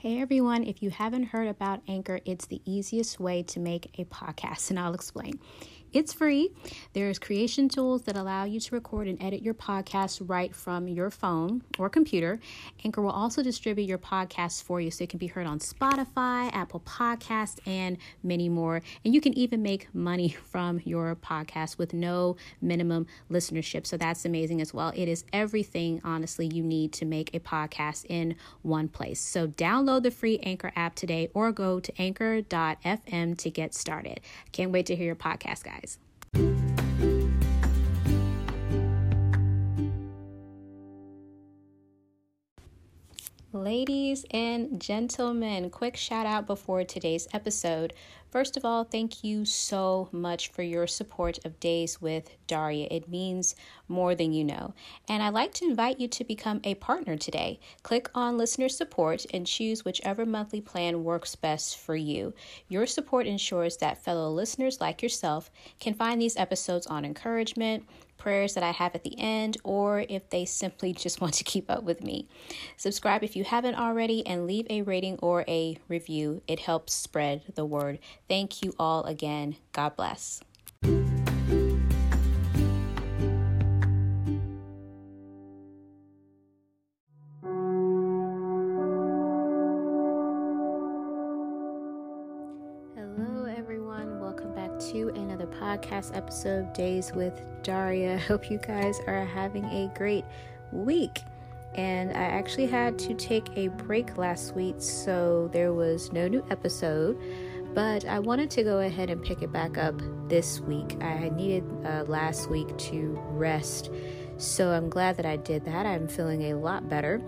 Hey everyone, if you haven't heard about Anchor, it's the easiest way to make a podcast, and I'll explain. It's free. There's creation tools that allow you to record and edit your podcast right from your phone or computer. Anchor will also distribute your podcast for you so it can be heard on Spotify, Apple Podcast, and many more. And you can even make money from your podcast with no minimum listenership. So that's amazing as well. It is everything, honestly, you need to make a podcast in one place. So download the free Anchor app today or go to anchor.fm to get started. Can't wait to hear your podcast, guys guys. Ladies and gentlemen, quick shout out before today's episode. First of all, thank you so much for your support of Days with Daria. It means more than you know. And I'd like to invite you to become a partner today. Click on listener support and choose whichever monthly plan works best for you. Your support ensures that fellow listeners like yourself can find these episodes on encouragement, prayers that I have at the end, or if they simply just want to keep up with me. Subscribe if you haven't already and leave a rating or a review. It helps spread the word. Thank you all again. God bless. Podcast episode, Days with Daria. Hope you guys are having a great week. And I actually had to take a break last week, so there was no new episode. But I wanted to go ahead and pick it back up this week. I needed uh, last week to rest, so I'm glad that I did that. I'm feeling a lot better.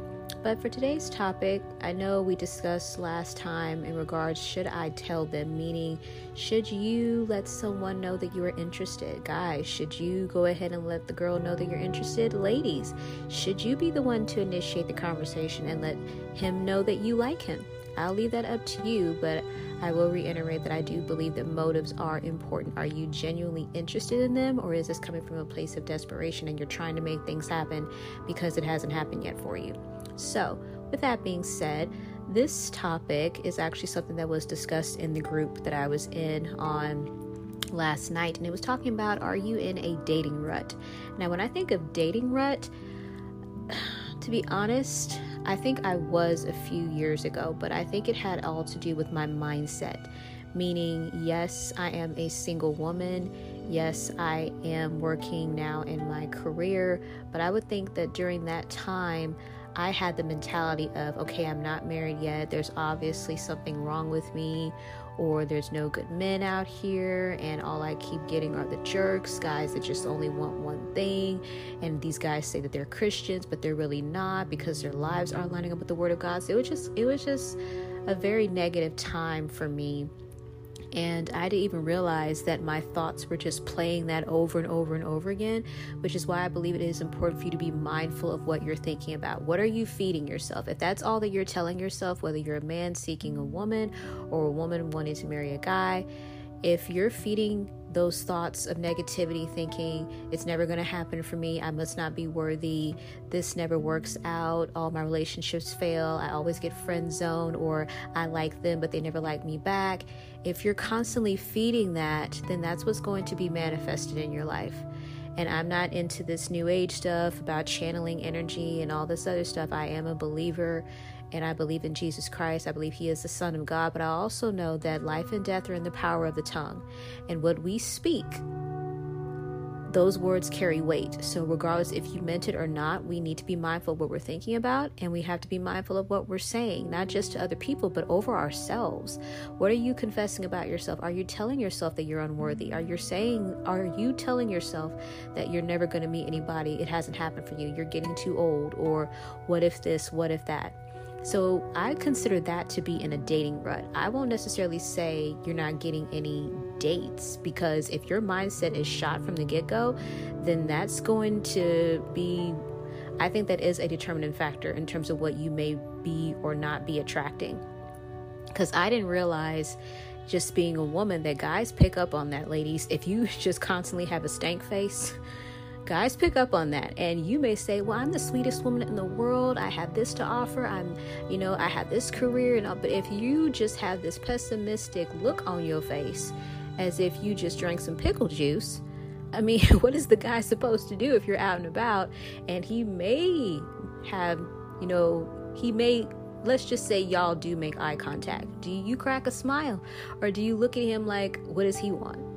But for today's topic, I know we discussed last time in regards should I tell them, meaning should you let someone know that you are interested? Guys, should you go ahead and let the girl know that you're interested? Ladies, should you be the one to initiate the conversation and let him know that you like him? I'll leave that up to you, but I will reiterate that I do believe that motives are important. Are you genuinely interested in them, or is this coming from a place of desperation and you're trying to make things happen because it hasn't happened yet for you? So, with that being said, this topic is actually something that was discussed in the group that I was in on last night, and it was talking about are you in a dating rut? Now, when I think of dating rut, to be honest, I think I was a few years ago, but I think it had all to do with my mindset. Meaning, yes, I am a single woman. Yes, I am working now in my career, but I would think that during that time, I had the mentality of, okay, I'm not married yet. There's obviously something wrong with me, or there's no good men out here, and all I keep getting are the jerks, guys that just only want one thing. And these guys say that they're Christians, but they're really not because their lives aren't lining up with the Word of God. So it was just, it was just a very negative time for me and I didn't even realize that my thoughts were just playing that over and over and over again, which is why I believe it is important for you to be mindful of what you're thinking about. What are you feeding yourself? If that's all that you're telling yourself, whether you're a man seeking a woman or a woman wanting to marry a guy, if you're feeding those thoughts of negativity, thinking it's never going to happen for me, I must not be worthy, this never works out, all my relationships fail, I always get friend zoned, or I like them but they never like me back. If you're constantly feeding that, then that's what's going to be manifested in your life. And I'm not into this new age stuff about channeling energy and all this other stuff. I am a believer and I believe in Jesus Christ. I believe He is the Son of God, but I also know that life and death are in the power of the tongue. And what we speak, those words carry weight. So, regardless if you meant it or not, we need to be mindful of what we're thinking about, and we have to be mindful of what we're saying, not just to other people, but over ourselves. What are you confessing about yourself? Are you telling yourself that you're unworthy? Are you saying, are you telling yourself that you're never going to meet anybody? It hasn't happened for you. You're getting too old, or what if this, what if that? So I consider that to be in a dating rut. I won't necessarily say you're not getting any dates because if your mindset is shot from the get go, then that's going to be, I think that is a determinant factor in terms of what you may be or not be attracting. Because I didn't realize just being a woman that guys pick up on that, ladies. If you just constantly have a stank face, guys pick up on that. And you may say well i'm the sweetest woman in the world. I have this to offer. I'm you know i have this career and all. But if you just have this pessimistic look on your face as if you just drank some pickle juice i mean what is the guy supposed to do if you're out and about? And he may have you know he may let's just say y'all do make eye contact. Do you crack a smile? Or do you look at him like what does he want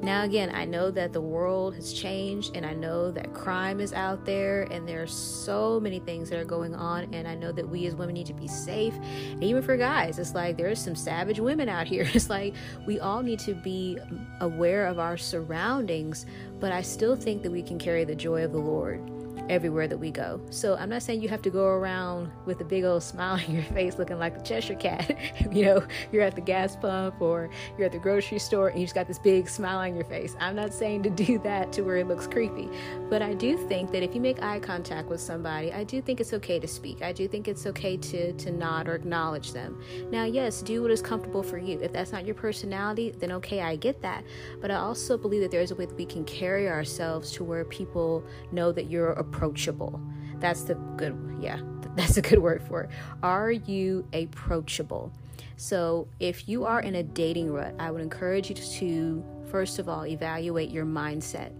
now, again, I know that the world has changed and I know that crime is out there and there are so many things that are going on. And I know that we as women need to be safe. And even for guys, it's like there's some savage women out here. It's like we all need to be aware of our surroundings, but I still think that we can carry the joy of the Lord everywhere that we go. So I'm not saying you have to go around with a big old smile on your face looking like the Cheshire cat. you know, you're at the gas pump or you're at the grocery store and you just got this big smile on your face. I'm not saying to do that to where it looks creepy. But I do think that if you make eye contact with somebody, I do think it's okay to speak. I do think it's okay to to nod or acknowledge them. Now, yes, do what is comfortable for you. If that's not your personality, then okay, I get that. But I also believe that there's a way that we can carry ourselves to where people know that you're a approachable. That's the good, yeah, that's a good word for it. Are you approachable? So, if you are in a dating rut, I would encourage you to, first of all, evaluate your mindset.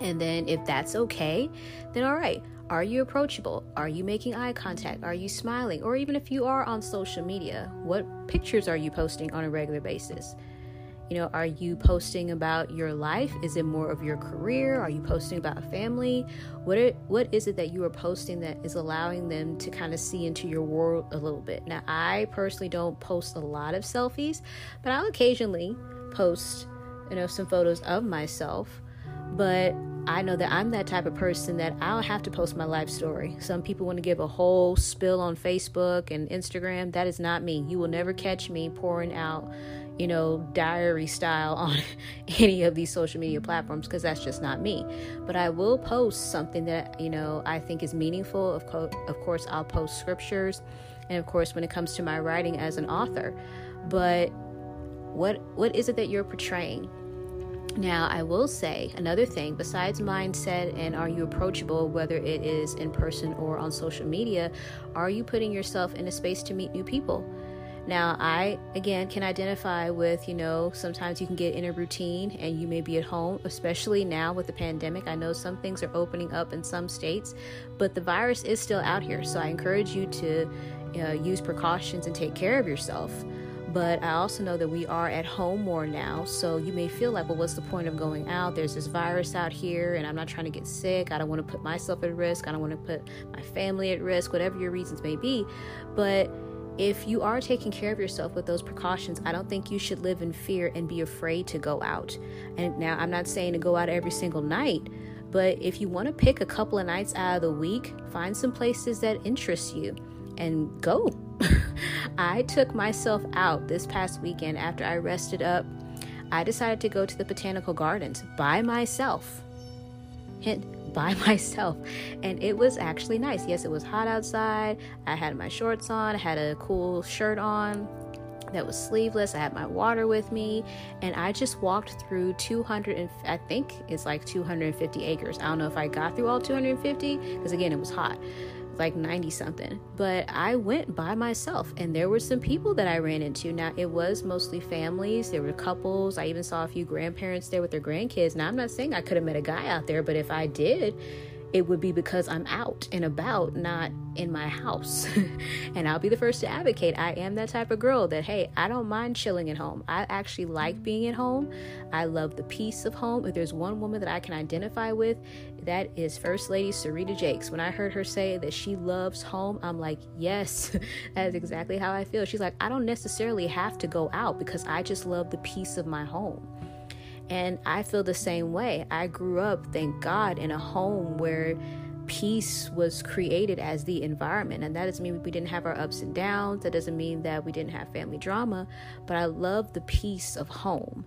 And then, if that's okay, then all right. Are you approachable? Are you making eye contact? Are you smiling? Or even if you are on social media, what pictures are you posting on a regular basis? You know, are you posting about your life? Is it more of your career? Are you posting about a family? What are, what is it that you are posting that is allowing them to kind of see into your world a little bit? Now, I personally don't post a lot of selfies, but I'll occasionally post, you know, some photos of myself. But I know that I'm that type of person that I'll have to post my life story. Some people want to give a whole spill on Facebook and Instagram. That is not me. You will never catch me pouring out you know, diary style on any of these social media platforms because that's just not me. But I will post something that, you know, I think is meaningful. Of, co- of course, I'll post scriptures and of course when it comes to my writing as an author. But what what is it that you're portraying? Now, I will say another thing besides mindset and are you approachable, whether it is in person or on social media, are you putting yourself in a space to meet new people? Now, I again can identify with, you know, sometimes you can get in a routine and you may be at home, especially now with the pandemic. I know some things are opening up in some states, but the virus is still out here. So I encourage you to use precautions and take care of yourself. But I also know that we are at home more now. So you may feel like, well, what's the point of going out? There's this virus out here, and I'm not trying to get sick. I don't want to put myself at risk. I don't want to put my family at risk, whatever your reasons may be. But if you are taking care of yourself with those precautions, I don't think you should live in fear and be afraid to go out. And now, I'm not saying to go out every single night, but if you want to pick a couple of nights out of the week, find some places that interest you and go. I took myself out this past weekend after I rested up. I decided to go to the botanical gardens by myself. Hint by myself and it was actually nice. Yes, it was hot outside. I had my shorts on, I had a cool shirt on that was sleeveless. I had my water with me, and I just walked through 200 and I think it's like 250 acres. I don't know if I got through all 250 because again, it was hot like 90 something. But I went by myself and there were some people that I ran into. Now, it was mostly families, there were couples. I even saw a few grandparents there with their grandkids. Now, I'm not saying I could have met a guy out there, but if I did, it would be because I'm out and about, not in my house. and I'll be the first to advocate. I am that type of girl that, hey, I don't mind chilling at home. I actually like being at home. I love the peace of home. If there's one woman that I can identify with, that is First Lady Serita Jakes. When I heard her say that she loves home, I'm like, yes, that is exactly how I feel. She's like, I don't necessarily have to go out because I just love the peace of my home. And I feel the same way. I grew up, thank God, in a home where peace was created as the environment. And that doesn't mean we didn't have our ups and downs. That doesn't mean that we didn't have family drama. But I love the peace of home.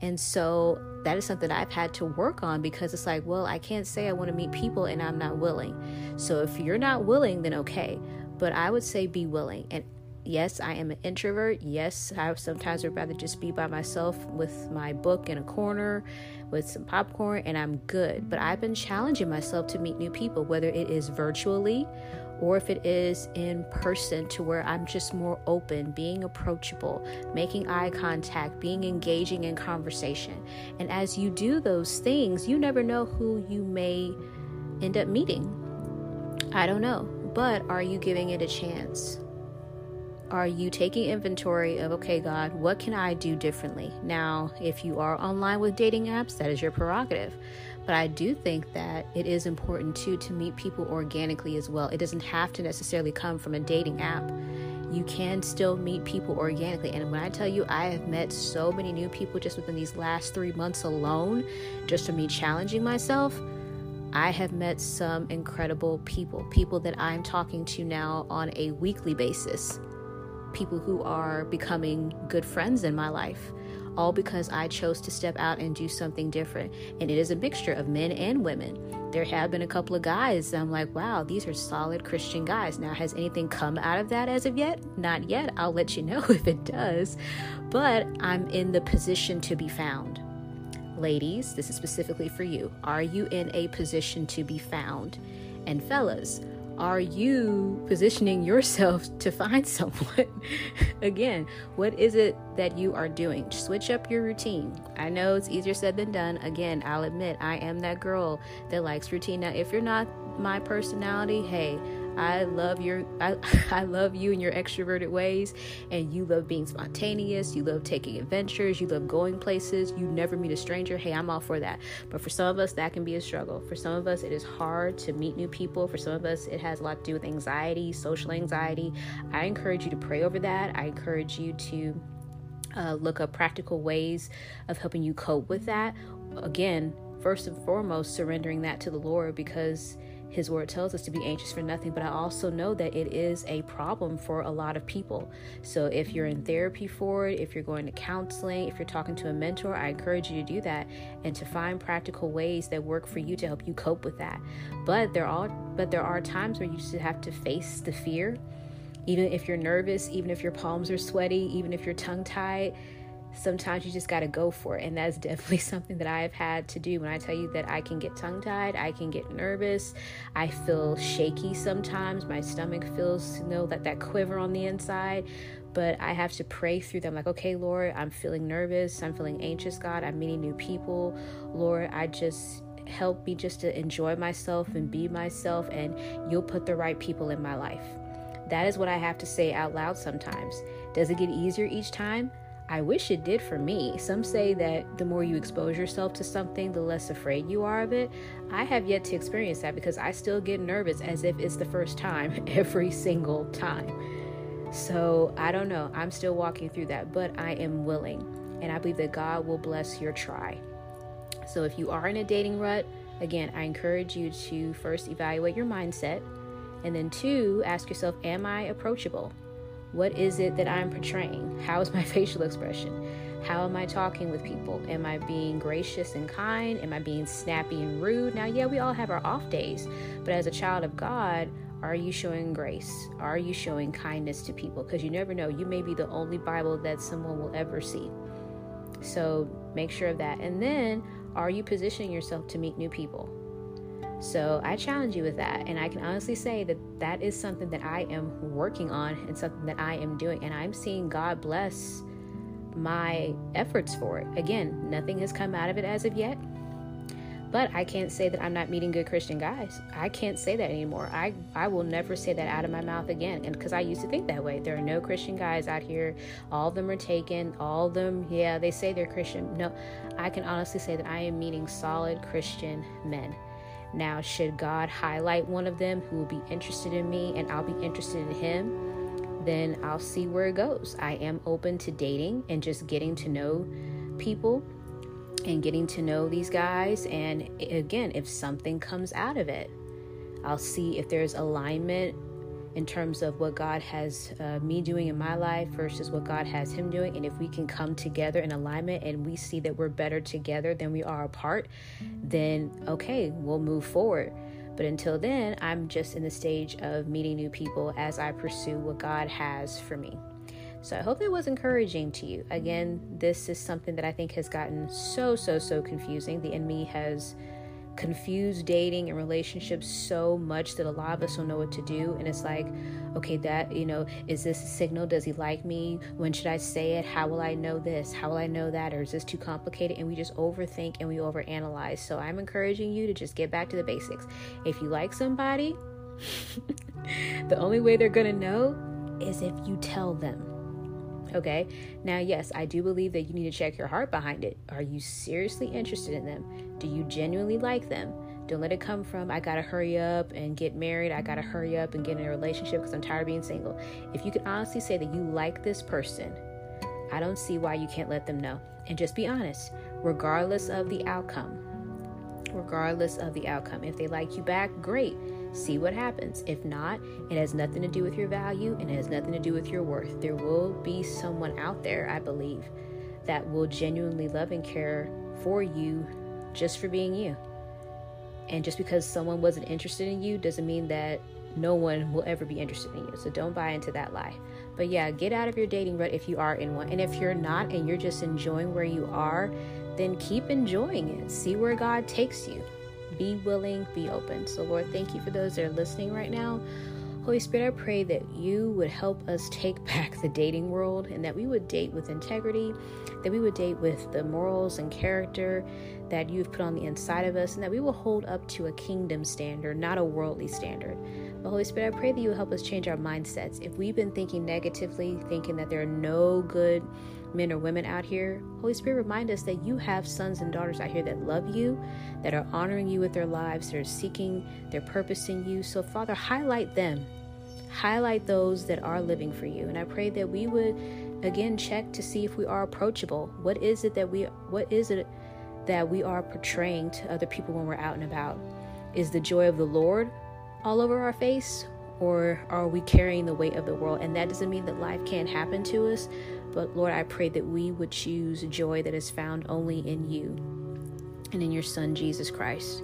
And so that is something I've had to work on because it's like, well, I can't say I want to meet people and I'm not willing. So if you're not willing, then okay. But I would say be willing. And Yes, I am an introvert. Yes, I sometimes would rather just be by myself with my book in a corner with some popcorn and I'm good. But I've been challenging myself to meet new people, whether it is virtually or if it is in person to where I'm just more open, being approachable, making eye contact, being engaging in conversation. And as you do those things, you never know who you may end up meeting. I don't know, but are you giving it a chance? Are you taking inventory of, okay, God, what can I do differently? Now, if you are online with dating apps, that is your prerogative. But I do think that it is important too to meet people organically as well. It doesn't have to necessarily come from a dating app. You can still meet people organically. And when I tell you, I have met so many new people just within these last three months alone, just from me challenging myself. I have met some incredible people, people that I'm talking to now on a weekly basis, people who are becoming good friends in my life all because I chose to step out and do something different. And it is a mixture of men and women. There have been a couple of guys I'm like, wow, these are solid Christian guys. Now, has anything come out of that as of yet? Not yet. I'll let you know if it does. But I'm in the position to be found. Ladies, this is specifically for you. Are you in a position to be found? And fellas, are you positioning yourself to find someone? Again, what is it that you are doing? Switch up your routine. I know it's easier said than done. Again, I'll admit I am that girl that likes routine. Now, if you're not my personality, hey, I love your I, I love you and your extroverted ways and you love being spontaneous, you love taking adventures, you love going places, you never meet a stranger. Hey, I'm all for that. But for some of us that can be a struggle. For some of us it is hard to meet new people. For some of us it has a lot to do with anxiety, social anxiety. I encourage you to pray over that. I encourage you to uh, look up practical ways of helping you cope with that. Again, first and foremost, surrendering that to the Lord because his word tells us to be anxious for nothing, but I also know that it is a problem for a lot of people. So if you're in therapy for it, if you're going to counseling, if you're talking to a mentor, I encourage you to do that and to find practical ways that work for you to help you cope with that. But there are but there are times where you just have to face the fear. Even if you're nervous, even if your palms are sweaty, even if you're tongue tied, sometimes you just got to go for it. And that's definitely something that I've had to do. When I tell you that I can get tongue tied, I can get nervous, I feel shaky sometimes. My stomach feels, you know, that, that quiver on the inside. But I have to pray through them like, okay, Lord, I'm feeling nervous. I'm feeling anxious, God. I'm meeting new people. Lord, I just help me just to enjoy myself and be myself, and you'll put the right people in my life. That is what I have to say out loud sometimes. Does it get easier each time? I wish it did for me. Some say that the more you expose yourself to something, the less afraid you are of it. I have yet to experience that because I still get nervous as if it's the first time every single time. So I don't know. I'm still walking through that, but I am willing. And I believe that God will bless your try. So if you are in a dating rut, again, I encourage you to first evaluate your mindset. And then, two, ask yourself, Am I approachable? What is it that I'm portraying? How is my facial expression? How am I talking with people? Am I being gracious and kind? Am I being snappy and rude? Now, yeah, we all have our off days, but as a child of God, are you showing grace? Are you showing kindness to people? Because you never know, you may be the only Bible that someone will ever see. So make sure of that. And then, are you positioning yourself to meet new people? So I challenge you with that. And I can honestly say that that is something that I am working on and something that I am doing. And I'm seeing God bless my efforts for it. Again, nothing has come out of it as of yet. But I can't say that I'm not meeting good Christian guys. I can't say that anymore. I, I will never say that out of my mouth again. And because I used to think that way. There are no Christian guys out here. All of them are taken. All of them, yeah, they say they're Christian. No, I can honestly say that I am meeting solid Christian men. Now, should God highlight one of them who will be interested in me and I'll be interested in him, then I'll see where it goes. I am open to dating and just getting to know people and getting to know these guys. And again, if something comes out of it, I'll see if there's alignment in terms of what God has uh, me doing in my life versus what God has him doing. And if we can come together in alignment and we see that we're better together than we are apart, then okay, we'll move forward. But until then, I'm just in the stage of meeting new people as I pursue what God has for me. So I hope that was encouraging to you. Again, this is something that I think has gotten so, so, so confusing. The enemy has confused dating and relationships so much that a lot of us don't know what to do. And it's like, okay, that, you know, is this a signal? Does he like me? When should I say it? How will I know this? How will I know that? Or is this too complicated? And we just overthink and we overanalyze. So I'm encouraging you to just get back to the basics. If you like somebody, the only way they're going to know is if you tell them. Okay. Now, yes, I do believe that you need to check your heart behind it. Are you seriously interested in them? Do you genuinely like them? Don't let it come from, I gotta hurry up and get married. I gotta hurry up and get in a relationship because I'm tired of being single. If you can honestly say that you like this person, I don't see why you can't let them know. And just be honest, regardless of the outcome. Regardless of the outcome. If they like you back, great see what happens. If not, it has nothing to do with your value and it has nothing to do with your worth. There will be someone out there, I believe, that will genuinely love and care for you just for being you. And just because someone wasn't interested in you doesn't mean that no one will ever be interested in you. So don't buy into that lie. But yeah, get out of your dating rut if you are in one. And if you're not and you're just enjoying where you are, then keep enjoying it. See where God takes you. Be willing, be open. So, Lord, thank you for those that are listening right now. Holy Spirit, I pray that you would help us take back the dating world and that we would date with integrity, that we would date with the morals and character that you've put on the inside of us, and that we will hold up to a kingdom standard, not a worldly standard. But Holy Spirit, I pray that you will help us change our mindsets. If we've been thinking negatively, thinking that there are no good men or women out here, Holy Spirit, remind us that you have sons and daughters out here that love you, that are honoring you with their lives, that are seeking their purpose in you. So, Father, highlight them. Highlight those that are living for you. And I pray that we would again check to see if we are approachable. What is it that we what is it that we are portraying to other people when we're out and about? Is the joy of the Lord all over our face? Or are we carrying the weight of the world? And that doesn't mean that life can't happen to us, but Lord, I pray that we would choose joy that is found only in you and in your Son, Jesus Christ.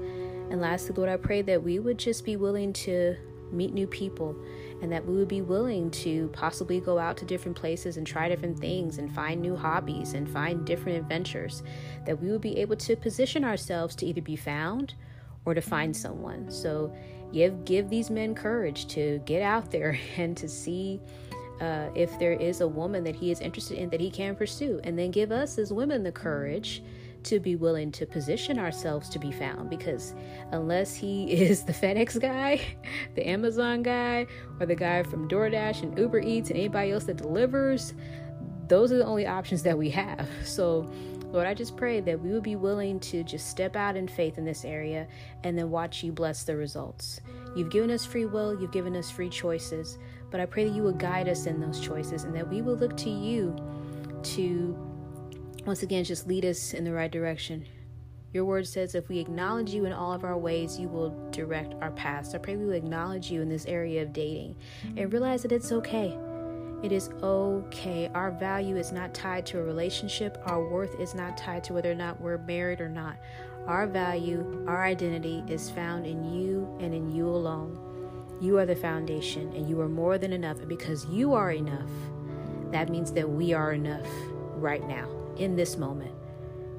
And lastly, Lord, I pray that we would just be willing to meet new people and that we would be willing to possibly go out to different places and try different things and find new hobbies and find different adventures. That we would be able to position ourselves to either be found or to find someone. So give give these men courage to get out there and to see uh, if there is a woman that he is interested in that he can pursue, and then give us as women the courage to be willing to position ourselves to be found because unless he is the FedEx guy, the Amazon guy, or the guy from DoorDash and Uber Eats and anybody else that delivers, those are the only options that we have. So, Lord, I just pray that we would be willing to just step out in faith in this area and then watch you bless the results. You've given us free will, you've given us free choices, but I pray that you will guide us in those choices and that we will look to you to once again just lead us in the right direction. Your word says if we acknowledge you in all of our ways, you will direct our paths. I pray we will acknowledge you in this area of dating and realize that it's okay. It is okay. Our value is not tied to a relationship. Our worth is not tied to whether or not we're married or not. Our value, our identity is found in you and in you alone. You are the foundation and you are more than enough. And because you are enough, that means that we are enough right now in this moment.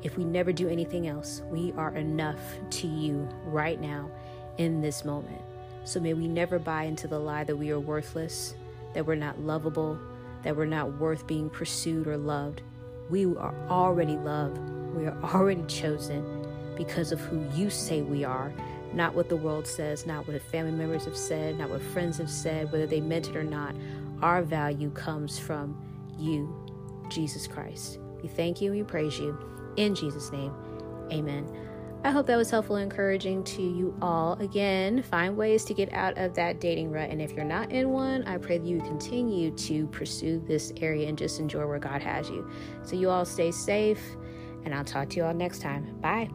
If we never do anything else, we are enough to you right now in this moment. So may we never buy into the lie that we are worthless, that we're not lovable, that we're not worth being pursued or loved. We are already loved. We are already chosen because of who you say we are, not what the world says, not what family members have said, not what friends have said, whether they meant it or not. Our value comes from you, Jesus Christ. We thank you we praise you. In Jesus' name, amen. I hope that was helpful and encouraging to you all. Again, find ways to get out of that dating rut. And if you're not in one, I pray that you continue to pursue this area and just enjoy where God has you. So, you all stay safe, and I'll talk to you all next time. Bye.